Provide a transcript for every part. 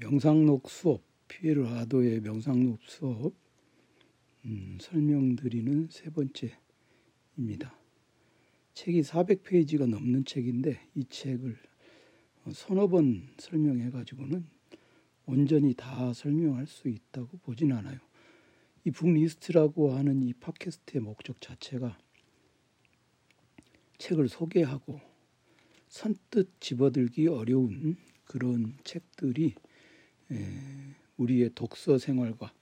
명상록 수업 피에르 아도의 명상록 수업 음, 설명드리는 세 번째입니다. 책이 400페이지가 넘는 책인데 이 책을 서너 번 설명해 가지고는 온전히 다 설명할 수 있다고 보진 않아요. 이 북리스트라고 하는 이 팟캐스트의 목적 자체가 책을 소개하고 선뜻 집어들기 어려운 그런 책들이 우리의 독서 생활과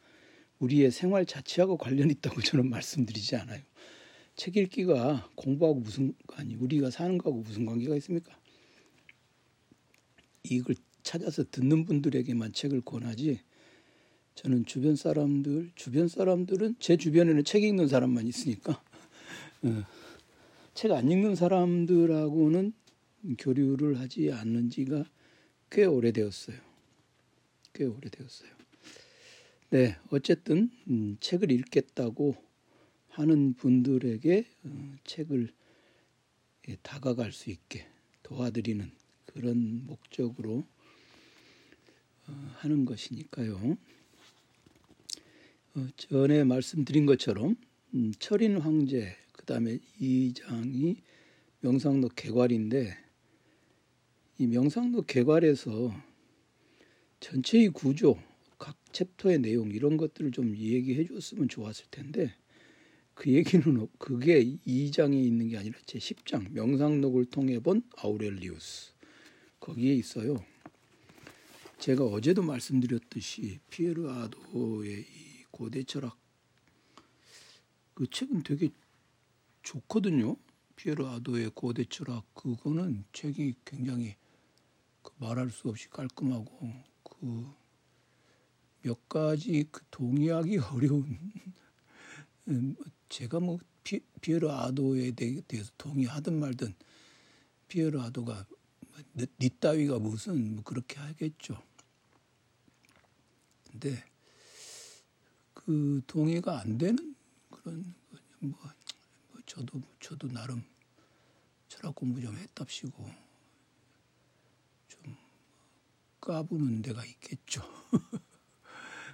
우리의 생활 자체하고 관련 있다고 저는 말씀드리지 않아요. 책 읽기가 공부하고 무슨 아니 우리가 사는 거하고 무슨 관계가 있습니까? 이걸 찾아서 듣는 분들에게만 책을 권하지 저는 주변 사람들 주변 사람들은 제 주변에는 책 읽는 사람만 있으니까 어, 책안 읽는 사람들하고는 교류를 하지 않는 지가 꽤 오래되었어요. 꽤 오래되었어요. 네, 어쨌든 음, 책을 읽겠다고 하는 분들에게 어, 책을 예, 다가갈 수 있게 도와드리는 그런 목적으로 어, 하는 것이니까요. 어, 전에 말씀드린 것처럼 음, 철인 황제 그 다음에 이장이 명상록 개괄인데 이 명상록 개괄에서 전체의 구조, 각 챕터의 내용 이런 것들을 좀 얘기해 줬으면 좋았을 텐데 그 얘기는 그게 2장에 있는 게 아니라 제 10장 명상록을 통해 본 아우렐리우스 거기에 있어요. 제가 어제도 말씀드렸듯이 피에르 아도의 이 고대 철학 그 책은 되게 좋거든요. 피에르 아도의 고대 철학 그거는 책이 굉장히 그 말할 수 없이 깔끔하고 그 몇 가지 그 동의하기 어려운 음, 제가 뭐 피, 에르 아도에 대 해서 동의하든 말든 피에르 아도가 니뭐 따위가 무슨 뭐 그렇게 하겠죠. 근데 그 동의가 안 되는 그런 뭐, 뭐 저도 저도 나름 철학 공부 좀 했답시고 까부는 데가 있겠죠.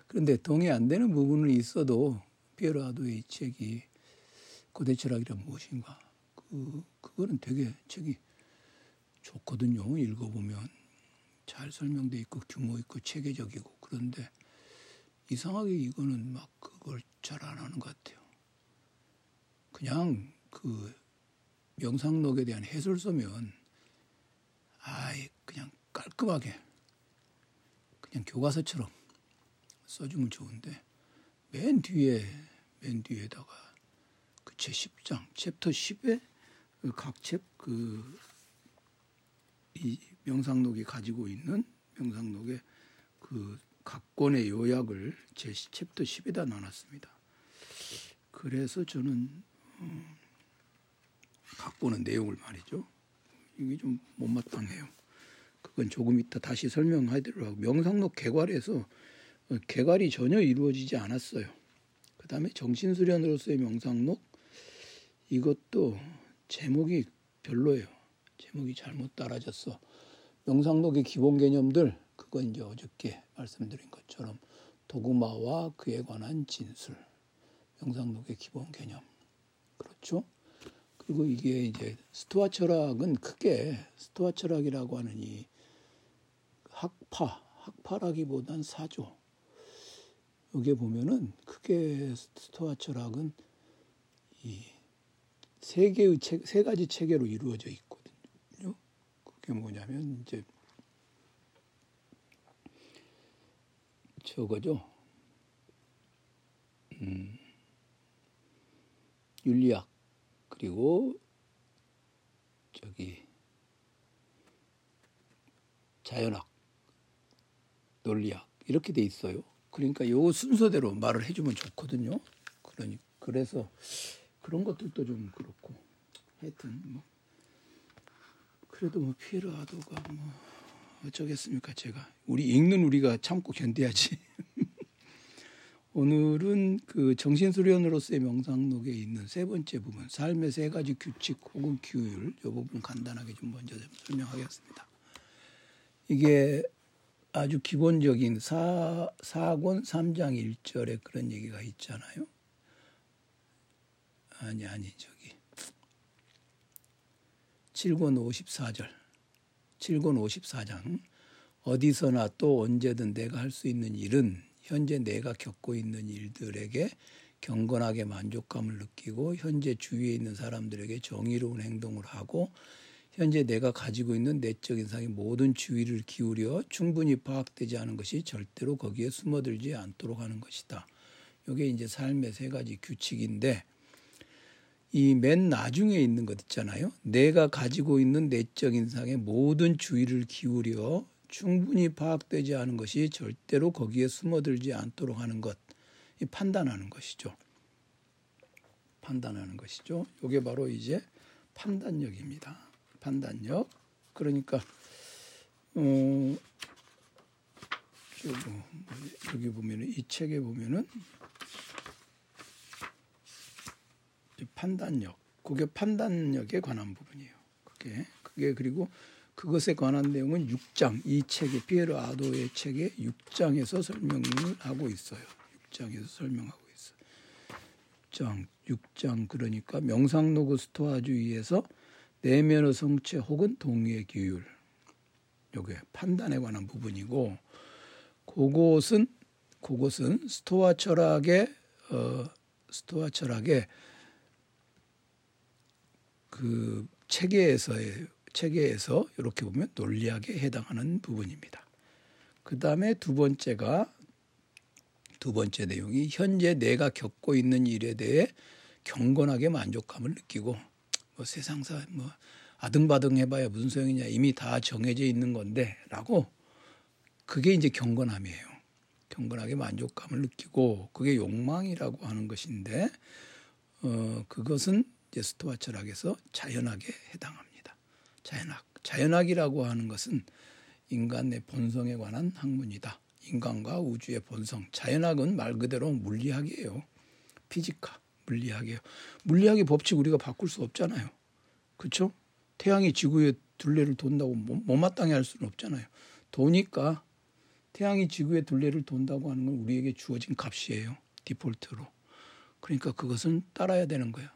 그런데 동의 안 되는 부분은 있어도 피에로아도의 책이 고대 철학이란 무엇인가 그 그거는 되게 책이 좋거든요. 읽어보면 잘 설명돼 있고 규모 있고 체계적이고 그런데 이상하게 이거는 막 그걸 잘 안 하는 것 같아요. 그냥 그 명상록에 대한 해설서면 아이 그냥 깔끔하게 그냥 교과서처럼 써주면 좋은데 맨 뒤에 맨 뒤에다가 그 제 10장 챕터 10에 그 각챕그 이 명상록이 가지고 있는 명상록의 그 각 권의 요약을 제 챕터 10에다 나눴습니다. 그래서 저는 어, 각 권의 내용을 말이죠. 이게 좀 못마땅해요. 그건 조금 이따 다시 설명하도록 하고 명상록 개괄에서 어, 개괄이 전혀 이루어지지 않았어요. 그 다음에 정신수련으로서의 명상록 이것도 제목이 별로예요. 제목이 잘못 따라졌어. 명상록의 기본 개념들 그건 이제 어저께 말씀드린 것처럼 도구마와 그에 관한 진술 명상록의 기본 개념 그렇죠? 그리고 이게 이제 스토아 철학은 크게 스토아 철학이라고 하는 이 학파, 학파라기보단 사조. 여기에 보면은 크게 스토아 철학은 이 세 개의 체, 세 가지 체계로 이루어져 있거든요. 그게 뭐냐면 이제 저거죠. 음, 윤리학 그리고 저기 자연학 논리학 이렇게 돼 있어요. 그러니까 요 순서대로 말을 해주면 좋거든요. 그러니 그래서 그런 것들도 좀 그렇고 하여튼 뭐 그래도 뭐 피에르 아도가 뭐 어쩌겠습니까 제가 우리 읽는 우리가 참고 견뎌야지. 오늘은 그 정신수련으로서의 명상록에 있는 세 번째 부분 삶의 세 가지 규칙 혹은 규율 이 부분 간단하게 좀 먼저 설명하겠습니다. 이게 아주 기본적인 사, 사권 3장 1절에 그런 얘기가 있잖아요. 아니, 아니, 저기. 7권 54절. 7권 54장. 어디서나 또 언제든 내가 할 수 있는 일은 현재 내가 겪고 있는 일들에게 경건하게 만족감을 느끼고 현재 주위에 있는 사람들에게 정의로운 행동을 하고 현재 내가 가지고 있는 내적 인상의 모든 주의를 기울여 충분히 파악되지 않은 것이 절대로 거기에 숨어들지 않도록 하는 것이다. 이게 이제 삶의 세 가지 규칙인데 이 맨 나중에 있는 것 있잖아요. 내가 가지고 있는 내적 인상의 모든 주의를 기울여 충분히 파악되지 않은 것이 절대로 거기에 숨어들지 않도록 하는 것. 이 판단하는 것이죠. 판단하는 것이죠. 이게 바로 이제 판단력입니다. 판단력. 그러니까 어, 여기 보면은 이 책에 보면은 판단력. 그게 판단력에 관한 부분이에요. 그게 그게 그리고 그것에 관한 내용은 6장 이 책의 피에르 아도의 책의 6장에서 설명을 하고 있어요. 6장에서 설명하고 있어요. 6장 6장 그러니까 명상로그 스토아주의에서 내면의 성체 혹은 동의의 기율 요게 판단에 관한 부분이고 그것은 그것은 스토아 철학의 어, 스토아 철학의 그 체계에서의 체계에서 이렇게 보면 논리학에 해당하는 부분입니다. 그 다음에 두 번째가 두 번째 내용이 현재 내가 겪고 있는 일에 대해 경건하게 만족감을 느끼고 뭐 세상사 뭐 아등바등 해봐야 무슨 소용이냐 이미 다 정해져 있는 건데라고 그게 이제 경건함이에요. 경건하게 만족감을 느끼고 그게 욕망이라고 하는 것인데 어 그것은 이제 스토아 철학에서 자연하게 해당합니다. 자연학. 자연학이라고 하는 것은 인간의 본성에 관한 학문이다. 인간과 우주의 본성. 자연학은 말 그대로 물리학이에요. 피지카, 물리학이에요. 물리학의 법칙 우리가 바꿀 수 없잖아요. 그렇죠? 태양이 지구의 둘레를 돈다고 못마땅해 할 수는 없잖아요. 도니까 태양이 지구의 둘레를 돈다고 하는 건 우리에게 주어진 값이에요. 디폴트로. 그러니까 그것은 따라야 되는 거예요.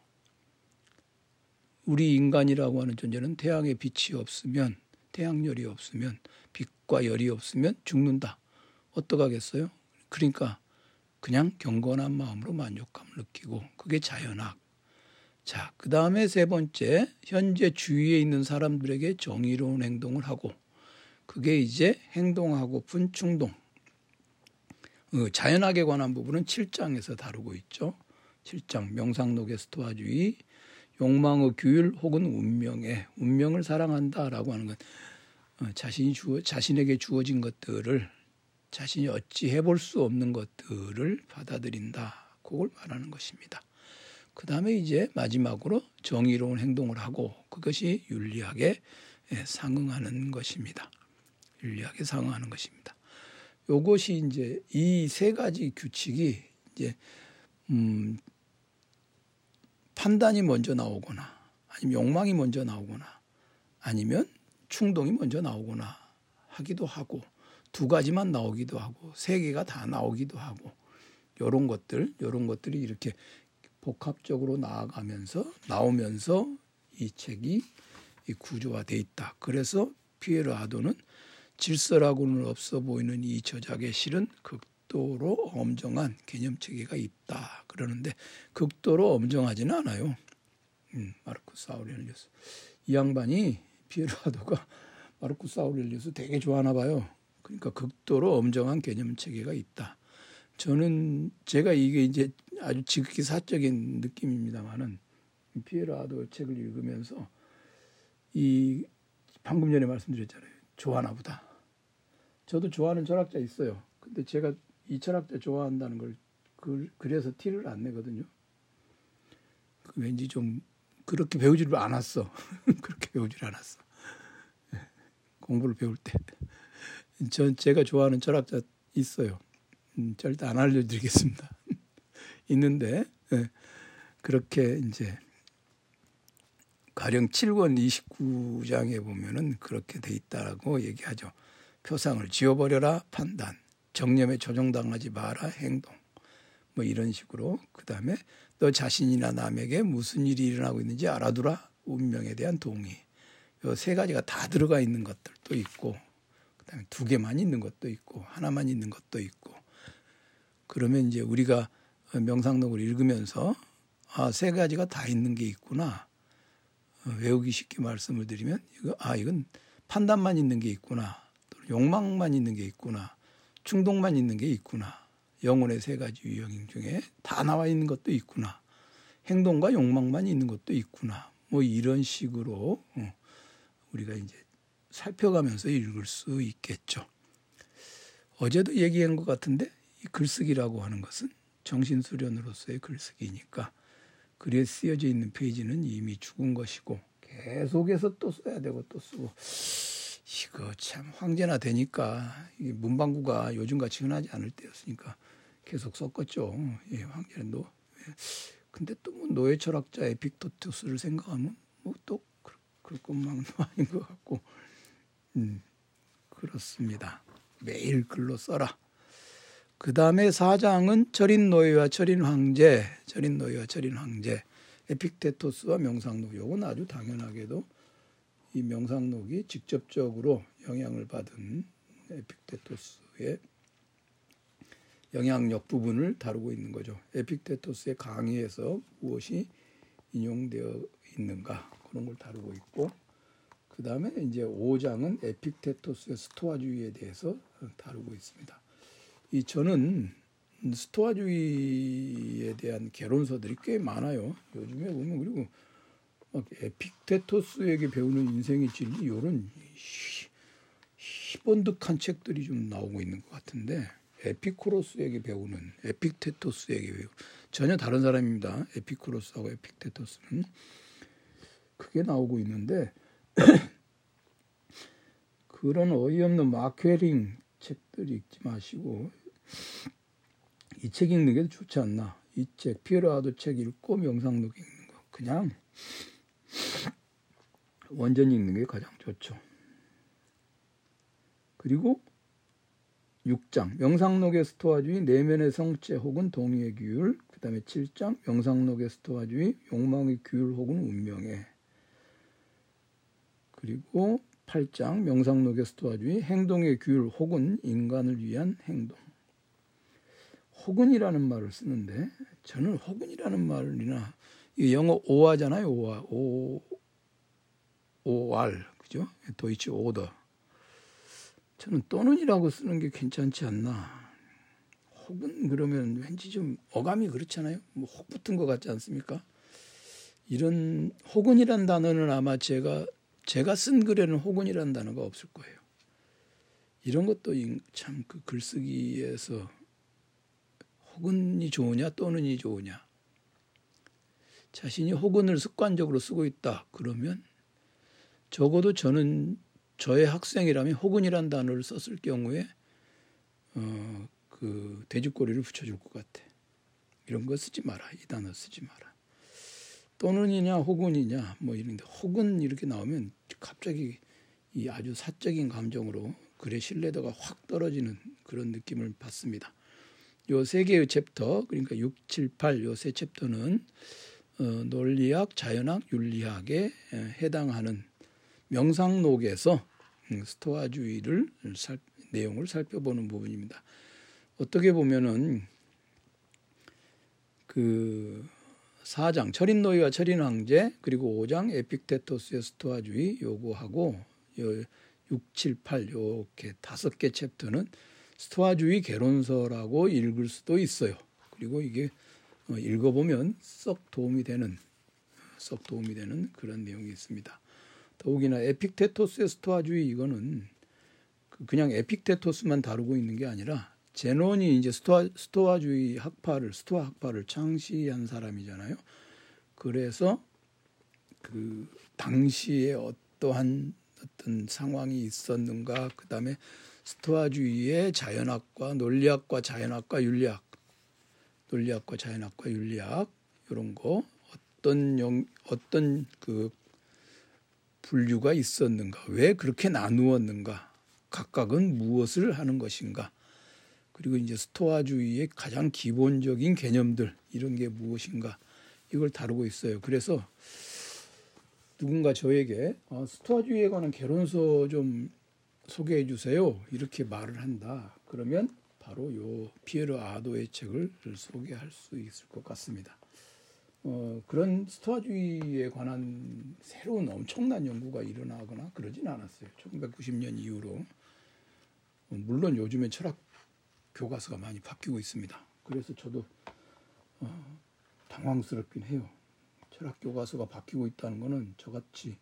우리 인간이라고 하는 존재는 태양의 빛이 없으면 태양열이 없으면 빛과 열이 없으면 죽는다. 어떡하겠어요? 그러니까 그냥 경건한 마음으로 만족감을 느끼고 그게 자연학. 자, 그 다음에 세 번째, 현재 주위에 있는 사람들에게 정의로운 행동을 하고 그게 이제 행동하고픈 충동. 어, 자연학에 관한 부분은 7장에서 다루고 있죠. 7장 명상록의 스토아주의, 욕망의 규율 혹은 운명에 운명을 사랑한다 라고 하는 건 어, 자신이 주어 자신에게 주어진 것들을 자신이 어찌 해 볼 수 없는 것들을 받아들인다. 그걸 말하는 것입니다. 그 다음에 이제 마지막으로 정의로운 행동을 하고 그것이 윤리학에 예, 상응하는 것입니다. 윤리학에 상응하는 것입니다. 요것이 이제 이 세 가지 규칙이 이제 음 판단이 먼저 나오거나 아니면 욕망이 먼저 나오거나 아니면 충동이 먼저 나오거나 하기도 하고 두 가지만 나오기도 하고 세 개가 다 나오기도 하고 이런 것들 이런 것들이 이렇게 복합적으로 나아가면서 나오면서 이 책이 구조화돼 있다. 그래서 피에르 아도는 질서라고는 없어 보이는 이 저작의 실은 극 극도로 엄정한 개념 체계가 있다 그러는데 극도로 엄정하지는 않아요. 음, 마르쿠스 아우렐리우스 이 양반이 피에르 아도가 마르쿠스 아우렐리우스 되게 좋아하나 봐요. 그러니까 극도로 엄정한 개념 체계가 있다. 저는 제가 이게 이제 아주 지극히 사적인 느낌입니다만은 피에르 아도 책을 읽으면서 이 방금 전에 말씀드렸잖아요. 좋아하나 보다. 저도 좋아하는 철학자 있어요. 근데 제가 이 철학자 좋아한다는 걸 그, 그래서 티를 안 내거든요. 왠지 좀 그렇게 배우지를 않았어. 그렇게 배우질 않았어. 예, 공부를 배울 때. 전 제가 좋아하는 철학자 있어요. 음, 절대 안 알려드리겠습니다. 있는데 예, 그렇게 이제 가령 7권 29장에 보면은 그렇게 돼 있다라고 얘기하죠. 표상을 지워버려라 판단, 정념에 조종당하지 마라 행동, 뭐 이런 식으로 그 다음에 너 자신이나 남에게 무슨 일이 일어나고 있는지 알아두라 운명에 대한 동의. 요 세 가지가 다 들어가 있는 것들도 있고 그다음에 두 개만 있는 것도 있고 하나만 있는 것도 있고. 그러면 이제 우리가 명상록을 읽으면서 아 세 가지가 다 있는 게 있구나. 어, 외우기 쉽게 말씀을 드리면 이거 아 이건 판단만 있는 게 있구나. 욕망만 있는 게 있구나. 충동만 있는 게 있구나. 영혼의 세 가지 유형 중에 다 나와 있는 것도 있구나. 행동과 욕망만 있는 것도 있구나. 뭐 이런 식으로 어, 우리가 이제 살펴가면서 읽을 수 있겠죠. 어제도 얘기한 것 같은데 이 글쓰기라고 하는 것은 정신수련으로서의 글쓰기니까 글에 쓰여져 있는 페이지는 이미 죽은 것이고 계속해서 또 써야 되고 또 쓰고 이거 참 황제나 되니까 문방구가 요즘같이 흔하지 않을 때였으니까 계속 썼겠죠. 예, 황제는 노. 예. 근데 또 뭐 노예 철학자 에픽테토스를 생각하면 뭐 또 그럴 것만도 아닌 것 같고, 음, 그렇습니다. 매일 글로 써라. 그 다음에 4장은 철인 노예와 철인 황제, 철인 노예와 철인 황제, 에픽테토스와 명상록. 요건 아주 당연하게도 이 명상록이 직접적으로 영향을 받은 에픽테토스의 영향력 부분을 다루고 있는 거죠. 에픽테토스의 강의에서 무엇이 인용되어 있는가 그런 걸 다루고 있고 그 다음에 이제 5장은 에픽테토스의 스토아주의에 대해서 다루고 있습니다. 이 저는 스토아주의에 대한 개론서들이 꽤 많아요. 요즘에 보면 그리고 막 에픽테토스에게 배우는 인생의 진리 이런 희번득한 책들이 좀 나오고 있는 것 같은데 에피쿠로스에게 배우는 에픽테토스에게 배우 전혀 다른 사람입니다. 에피쿠로스하고 에픽테토스는 크게 나오고 있는데 그런 어이없는 마케링 책들 읽지 마시고 이 책 읽는 게 좋지 않나. 이 책, 피에로아도 책 읽고 명상록 읽는 거. 그냥 원전 읽는 게 가장 좋죠. 그리고 6장 명상록의 스토아주의 내면의 성체 혹은 동의의 규율 그 다음에 7장 명상록의 스토아주의 욕망의 규율 혹은 운명의 그리고 8장 명상록의 스토아주의 행동의 규율 혹은 인간을 위한 행동. 혹은이라는 말을 쓰는데 저는 혹은이라는 말이나 영어 오화잖아요. 오화 오 오알. 그죠? 도이치 오더. 저는 또는이라고 쓰는 게 괜찮지 않나. 혹은 그러면 왠지 좀 어감이 그렇잖아요. 뭐 혹 붙은 것 같지 않습니까? 이런 혹은이란 단어는 아마 제가 제가 쓴 글에는 혹은이라는 단어가 없을 거예요. 이런 것도 참 그 글쓰기에서 혹은이 좋으냐 또는이 좋으냐. 자신이 혹은을 습관적으로 쓰고 있다. 그러면 적어도 저는 저의 학생이라면 혹은이란 단어를 썼을 경우에 어, 그 돼지꼬리를 붙여줄 것 같아. 이런 거 쓰지 마라. 이 단어 쓰지 마라. 또는이냐 혹은이냐 뭐 이런데 혹은 이렇게 나오면 갑자기 이 아주 사적인 감정으로 글의 신뢰도가 확 떨어지는 그런 느낌을 받습니다. 요 세 개의 챕터 그러니까 6, 7, 8 요 세 챕터는 어, 논리학, 자연학, 윤리학에 해당하는 명상록에서 음, 스토아주의를 살, 내용을 살펴보는 부분입니다. 어떻게 보면은 그 4장 철인 노예와 철인 황제 그리고 5장 에픽테토스의 스토아주의 요거하고 6, 7, 8 이렇게 다섯 개 챕터는 스토아주의 개론서라고 읽을 수도 있어요. 그리고 이게 어, 읽어보면 썩 도움이 되는 썩 도움이 되는 그런 내용이 있습니다. 더욱이나 에픽테토스의 스토아주의 이거는 그 그냥 에픽테토스만 다루고 있는 게 아니라 제논이 이제 스토아, 스토아주의 학파를 스토아 학파를 창시한 사람이잖아요. 그래서 그 당시에 어떠한 어떤 상황이 있었는가 그다음에 스토아주의의 자연학과 논리학과 자연학과 윤리학 논리학과 자연학과 윤리학 이런 거 어떤 영 어떤 그 분류가 있었는가 왜 그렇게 나누었는가 각각은 무엇을 하는 것인가? 그리고 이제 스토아주의의 가장 기본적인 개념들 이런 게 무엇인가? 이걸 다루고 있어요. 그래서 누군가 저에게 아, 스토아주의에 관한 개론서 좀 소개해 주세요. 이렇게 말을 한다. 그러면 바로 요 피에르 아도의 책을 소개할 수 있을 것 같습니다. 어, 그런 스토아주의에 관한 새로운 엄청난 연구가 일어나거나 그러진 않았어요. 1990년 이후로. 어, 물론 요즘에 철학 교과서가 많이 바뀌고 있습니다. 그래서 저도 어, 당황스럽긴 해요. 철학 교과서가 바뀌고 있다는 것은 저같이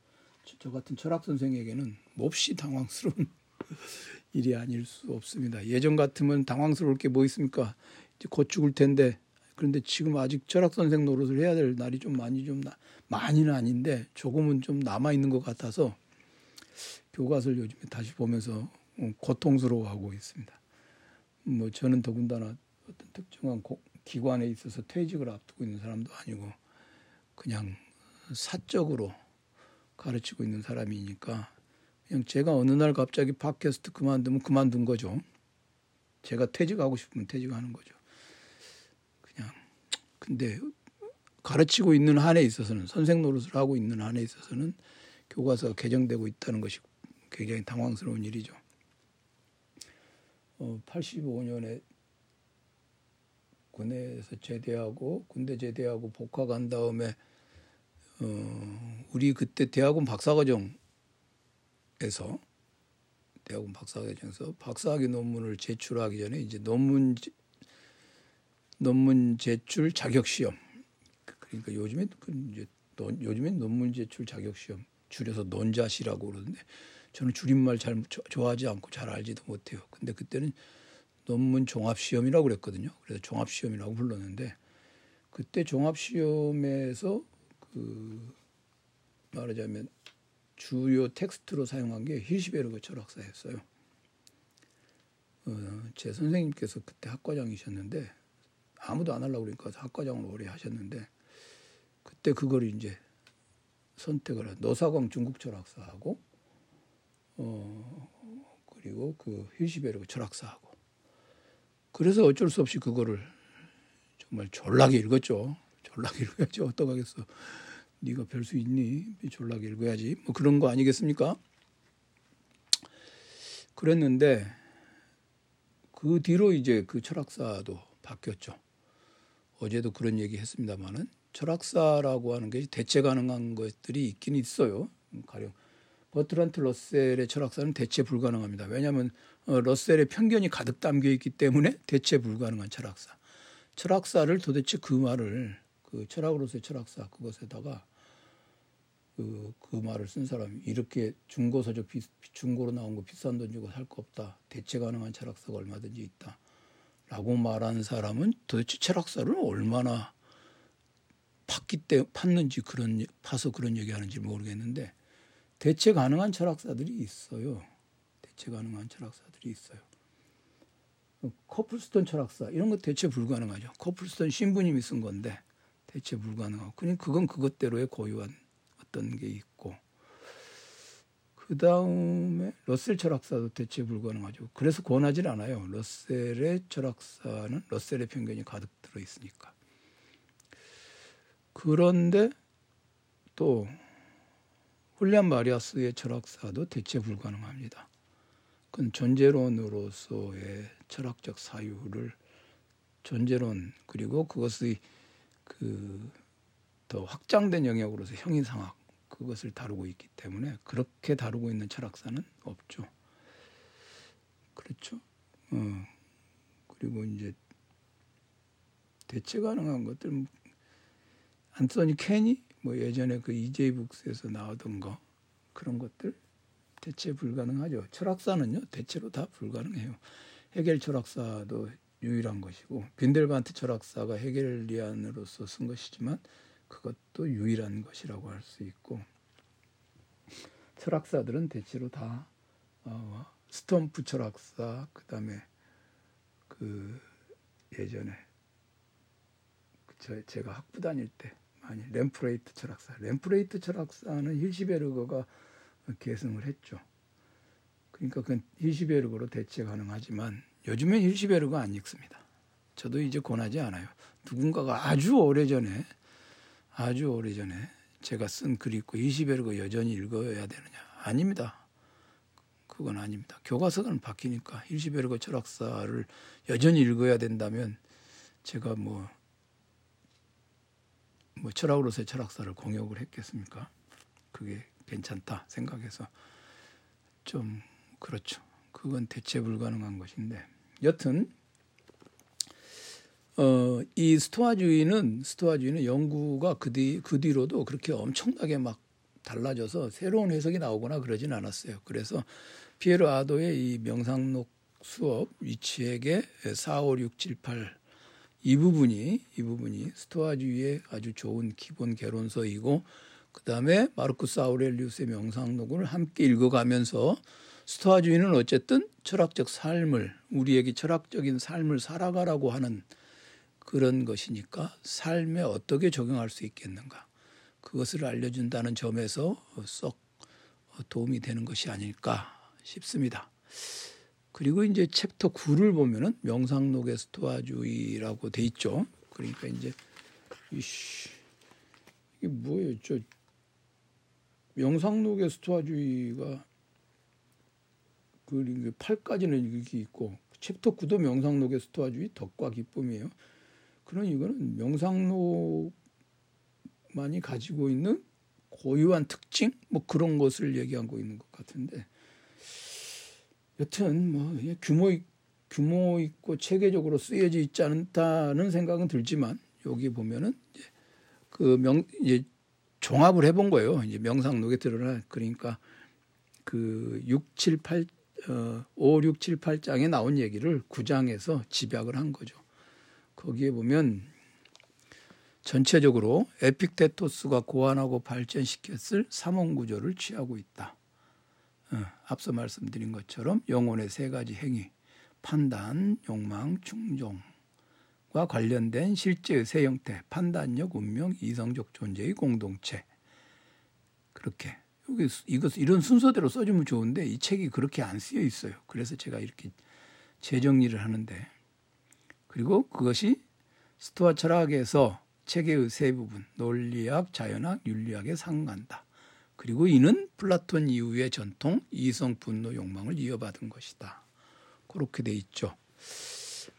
저 같은 철학 선생에게는 몹시 당황스러운 일이 아닐 수 없습니다. 예전 같으면 당황스러울 게 뭐 있습니까? 이제 곧 죽을 텐데 그런데 지금 아직 철학 선생 노릇을 해야 될 날이 좀 많이 좀 나, 많이는 아닌데 조금은 좀 남아 있는 것 같아서 교과서를 요즘에 다시 보면서 어, 고통스러워하고 있습니다. 뭐 저는 더군다나 어떤 특정한 기관에 있어서 퇴직을 앞두고 있는 사람도 아니고 그냥 사적으로 가르치고 있는 사람이니까 그냥 제가 어느 날 갑자기 팟캐스트 그만두면 그만둔 거죠. 제가 퇴직하고 싶으면 퇴직하는 거죠. 근데 가르치고 있는 한에 있어서는 선생 노릇을 하고 있는 한에 있어서는 교과서가 개정되고 있다는 것이 굉장히 당황스러운 일이죠. 어, 85년에 군에서 제대하고 군대 제대하고 복학 한 다음에 어, 우리 그때 대학원 박사과정에서 대학원 박사과정에서 박사학위 논문을 제출하기 전에 이제 논문 논문 제출 자격 시험. 그러니까 요즘에 그 이제 요즘에 논문 제출 자격 시험 줄여서 논자시라고 그러는데 저는 줄임말 잘 좋아하지 않고 잘 알지도 못해요. 근데 그때는 논문 종합 시험이라고 그랬거든요. 그래서 종합 시험이라고 불렀는데 그때 종합 시험에서 그 말하자면 주요 텍스트로 사용한 게 힐시베르그 철학사였어요. 어, 제 선생님께서 그때 학과장이셨는데 아무도 안 하려고 그러니까 학과장을 오래 하셨는데 그때 그걸 이제 선택을 한 노사광 중국 철학사하고 어 그리고 그 힐시베르그 철학사하고 그래서 어쩔 수 없이 그거를 정말 졸라게 읽었죠. 졸라게 읽어야지 어떡하겠어. 네가 별 수 있니? 졸라게 읽어야지. 뭐 그런 거 아니겠습니까? 그랬는데 그 뒤로 이제 그 철학사도 바뀌었죠. 어제도 그런 얘기 했습니다만은 철학사라고 하는 게 대체 가능한 것들이 있긴 있어요. 가령 버트란트 러셀의 철학사는 대체 불가능합니다. 왜냐하면 어, 러셀의 편견이 가득 담겨 있기 때문에 대체 불가능한 철학사. 철학사를 도대체 그 말을 그 철학으로서의 철학사 그것에다가 그, 그 말을 쓴 사람이 이렇게 중고서적 비, 중고로 나온 거 비싼 돈 주고 살 거 없다. 대체 가능한 철학사가 얼마든지 있다. 라고 말한 사람은 도대체 철학사를 얼마나 팠기 때 팠는지 그런 파서 그런 얘기하는지 모르겠는데 대체 가능한 철학사들이 있어요. 대체 가능한 철학사들이 있어요. 커플스톤 철학사 이런 거 대체 불가능하죠. 커플스톤 신부님이 쓴 건데 대체 불가능하고 그냥 그건 그것대로의 고유한 어떤 게 있고 그 다음에 러셀 철학사도 대체 불가능하죠. 그래서 권하지 않아요. 러셀의 철학사는 러셀의 편견이 가득 들어 있으니까. 그런데 또 훌리안 마리아스의 철학사도 대체 불가능합니다. 그건 존재론으로서의 철학적 사유를 존재론 그리고 그것의 그 더 확장된 영역으로서 형이상학 그것을 다루고 있기 때문에 그렇게 다루고 있는 철학사는 없죠. 그렇죠. 어. 그리고 이제 대체 가능한 것들 안소니 케니 뭐 예전에 그 이제이 북스에서 나오던 거 그런 것들 대체 불가능하죠. 철학사는요 대체로 다 불가능해요. 헤겔 철학사도 유일한 것이고 빈델반트 철학사가 Hegelian으로서 쓴 것이지만 그것도 유일한 것이라고 할 수 있고 철학사들은 대체로 다 어, 스톰프 철학사 그다음에 그 예전에 저 제가 학부 다닐 때 많이 램프레히트 철학사 램프레히트 철학사는 힐쉬베르거가 계승을 했죠. 그러니까 그건 hir시베르그로 대체 가능하지만 요즘엔 hir시베르그 안 읽습니다. 저도 이제 권하지 않아요. 누군가가 아주 오래전에 아주 오래전에 제가 쓴 글이 있고 hir시베르그 여전히 읽어야 되느냐? 아닙니다. 그건 아닙니다. 교과서는 바뀌니까 hir시베르그 철학사를 여전히 읽어야 된다면 제가 뭐, 뭐 철학으로서의 철학사를 공역을 했겠습니까? 그게 괜찮다 생각해서 좀 그렇죠. 그건 대체 불가능한 것인데 여튼 어, 이 스토아주의는 스토아주의는 연구가 그, 뒤, 그 뒤로도 그렇게 엄청나게 막 달라져서 새로운 해석이 나오거나 그러진 않았어요. 그래서 피에르 아도의 이 명상록 수업 위치에게 4, 5, 6, 7, 8 이 부분이 이 부분이 스토아주의의 아주 좋은 기본 개론서이고 그다음에 마르쿠스 아우렐리우스의 명상록을 함께 읽어가면서 스토아주의는 어쨌든 철학적 삶을 우리에게 철학적인 삶을 살아가라고 하는 그런 것이니까 삶에 어떻게 적용할 수 있겠는가 그것을 알려준다는 점에서 썩 도움이 되는 것이 아닐까 싶습니다. 그리고 이제 챕터 9를 보면은 명상록의 스토아주의라고 돼 있죠. 그러니까 이제 이씨 이게 뭐예요? 저 명상록의 스토아주의가 그 8까지는 이게 있고 챕터 9도 명상록의 스토아주의 덕과 기쁨이에요. 그런 이거는 명상록만이 가지고 있는 고유한 특징 뭐 그런 것을 얘기하고 있는 것 같은데 여튼 뭐 규모 규모 있고 체계적으로 쓰여져 있지 않다는 생각은 들지만 여기 보면은 이제 그명 이제 종합을 해본 거예요. 이제 명상록에 들어라 그러니까 그 6, 7, 8 어, 5, 6, 7, 8장에 나온 얘기를 9장에서 집약을 한 거죠. 거기에 보면 전체적으로 에픽테토스가 고안하고 발전시켰을 삼원 구조를 취하고 있다. 어, 앞서 말씀드린 것처럼 영혼의 세 가지 행위, 판단, 욕망, 충종과 관련된 실제의 세 형태, 판단력, 운명, 이성적 존재의 공동체. 그렇게 여기 이것 이런 순서대로 써주면 좋은데 이 책이 그렇게 안 쓰여 있어요. 그래서 제가 이렇게 재정리를 하는데 그리고 그것이 스토아 철학에서 체계의 세 부분 논리학, 자연학, 윤리학에 상응한다. 그리고 이는 플라톤 이후의 전통 이성 분노 욕망을 이어받은 것이다. 그렇게 돼 있죠.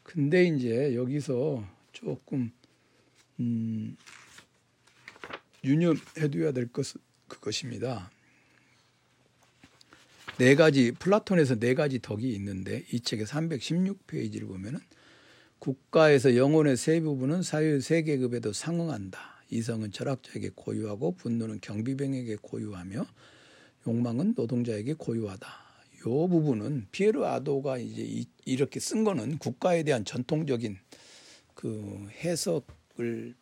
근데 이제 여기서 조금 음, 유념해둬야 될 것은 그것입니다. 네 가지 플라톤에서 네 가지 덕이 있는데 이 책의 316페이지를 보면은 국가에서 영혼의 세 부분은 사유 세 계급에도 상응한다. 이성은 철학자에게 고유하고 분노는 경비병에게 고유하며 욕망은 노동자에게 고유하다. 요 부분은 피에르 아도가 이제 이렇게 쓴 거는 국가에 대한 전통적인 그 해석을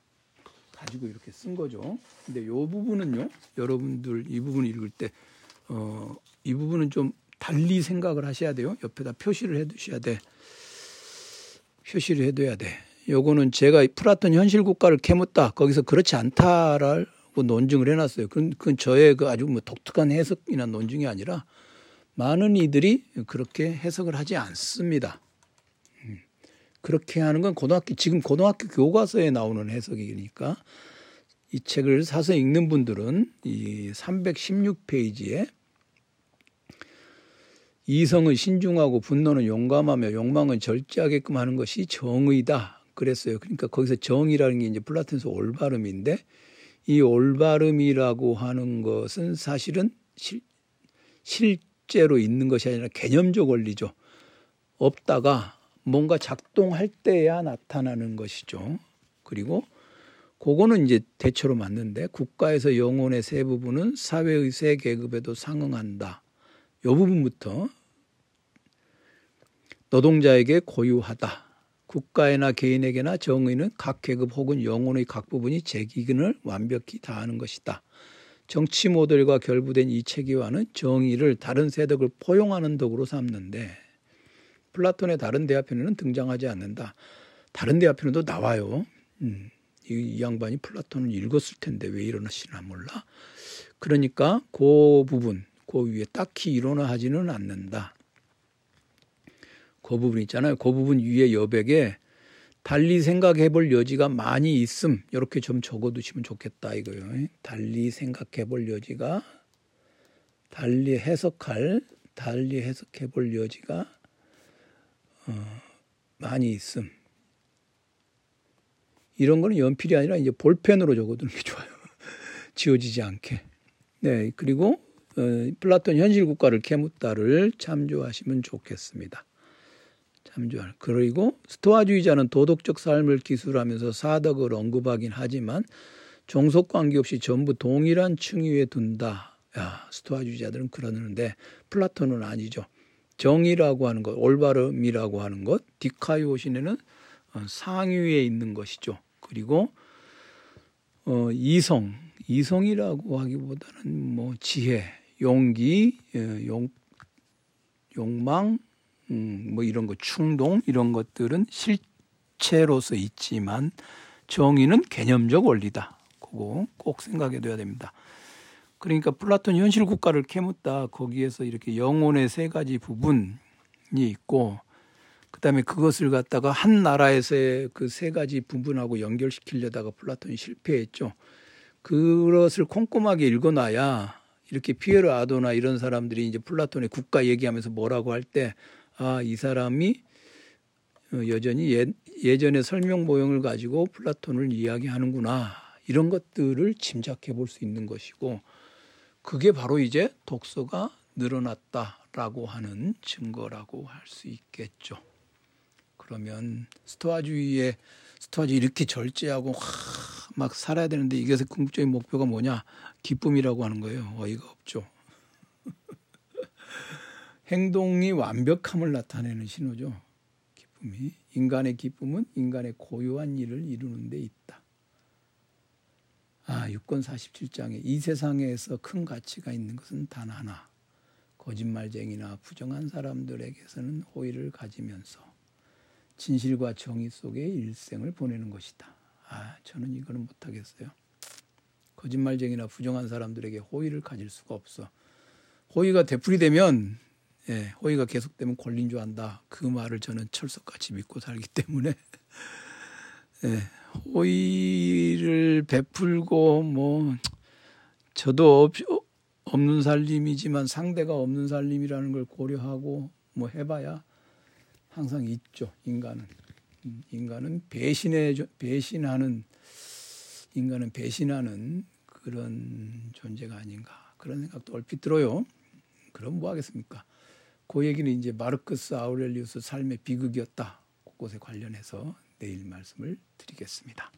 가지고 이렇게 쓴 거죠. 근데 요 부분은요, 여러분들 이 부분 읽을 때, 어, 이 부분은 좀 달리 생각을 하셔야 돼요. 옆에다 표시를 해 두셔야 돼. 표시를 해 둬야 돼. 요거는 제가 플라톤 현실 국가를 캐묻다 거기서 그렇지 않다라고 논증을 해놨어요. 그건, 그건 저의 그 아주 뭐 독특한 해석이나 논증이 아니라 많은 이들이 그렇게 해석을 하지 않습니다. 음. 그렇게 하는 건 고등학교 지금 고등학교 교과서에 나오는 해석이니까 이 책을 사서 읽는 분들은 이 316페이지에 이성은 신중하고 분노는 용감하며 욕망은 절제하게끔 하는 것이 정의다. 그랬어요. 그러니까 거기서 정의라는 게 이제 플라톤에서 올바름인데 이 올바름이라고 하는 것은 사실은 실, 실제로 있는 것이 아니라 개념적 원리죠. 없다가 뭔가 작동할 때야 나타나는 것이죠. 그리고 그거는 이제 대처로 맞는데 국가에서 영혼의 세 부분은 사회의 세 계급에도 상응한다. 요 부분부터 노동자에게 고유하다. 국가에나 개인에게나 정의는 각 계급 혹은 영혼의 각 부분이 제 기근을 완벽히 다하는 것이다. 정치 모델과 결부된 이 체계화는 정의를 다른 세덕을 포용하는 덕으로 삼는데 플라톤의 다른 대화편에는 등장하지 않는다. 다른 대화편에도 나와요. 음, 이, 이 양반이 플라톤을 읽었을 텐데 왜 이러시나 몰라. 그러니까 그 부분 그 위에 딱히 일어나 하지는 않는다. 그 부분 있잖아요. 그 부분 위에 여백에 달리 생각해 볼 여지가 많이 있음. 이렇게 좀 적어 두시면 좋겠다 이거요. 달리 생각해 볼 여지가 달리 해석할 달리 해석해 볼 여지가 어, 많이 있음. 이런 거는 연필이 아니라 이제 볼펜으로 적어두는 게 좋아요. 지워지지 않게. 네, 그리고 어, 플라톤 현실 국가를 캐묻다를 참조하시면 좋겠습니다. 참조할. 그리고 스토아주의자는 도덕적 삶을 기술하면서 사덕을 언급하긴 하지만 종속 관계없이 전부 동일한 층위에 둔다. 야, 스토아주의자들은 그러는데 플라톤은 아니죠. 정의라고 하는 것, 올바름이라고 하는 것, 디카이오 신에는 어, 상위에 있는 것이죠. 그리고 어, 이성, 이성이라고 하기보다는 뭐 지혜, 용기, 예, 용, 욕망, 음, 뭐 이런 거 충동 이런 것들은 실체로서 있지만 정의는 개념적 원리다. 그거 꼭 생각해 둬야 됩니다. 그러니까 플라톤 현실 국가를 캐묻다 거기에서 이렇게 영혼의 세 가지 부분이 있고 그다음에 그것을 갖다가 한 나라에서의 그 세 가지 부분하고 연결시키려다가 플라톤이 실패했죠. 그것을 꼼꼼하게 읽어놔야 이렇게 피에르 아도나 이런 사람들이 이제 플라톤의 국가 얘기하면서 뭐라고 할 때 아, 이 사람이 어, 여전히 예, 예전의 설명 모형을 가지고 플라톤을 이야기하는구나. 이런 것들을 짐작해 볼 수 있는 것이고 그게 바로 이제 독서가 늘어났다라고 하는 증거라고 할 수 있겠죠. 그러면 스토아주의의 스토아주의 이렇게 절제하고 막 살아야 되는데 이것의 궁극적인 목표가 뭐냐? 기쁨이라고 하는 거예요. 어이가 없죠. 행동이 완벽함을 나타내는 신호죠. 기쁨이 인간의 기쁨은 인간의 고유한 일을 이루는 데 있다. 아, 6권 47장에 이 세상에서 큰 가치가 있는 것은 단 하나. 거짓말쟁이나 부정한 사람들에게서는 호의를 가지면서 진실과 정의 속에 일생을 보내는 것이다. 아, 저는 이거는 못하겠어요. 거짓말쟁이나 부정한 사람들에게 호의를 가질 수가 없어. 호의가 되풀이되면 예, 호의가 계속되면 권리인 줄 안다. 그 말을 저는 철석같이 믿고 살기 때문에 예, 호의를 베풀고 뭐 저도 없, 없는 살림이지만 상대가 없는 살림이라는 걸 고려하고 뭐 해봐야 항상 있죠 인간은 음, 인간은 배신해 배신하는 인간은 배신하는 그런 존재가 아닌가 그런 생각도 얼핏 들어요. 그럼 뭐 하겠습니까? 그 얘기는 이제 마르크스 아우렐리우스 삶의 비극이었다. 그것에 관련해서 내일 말씀을 드리겠습니다.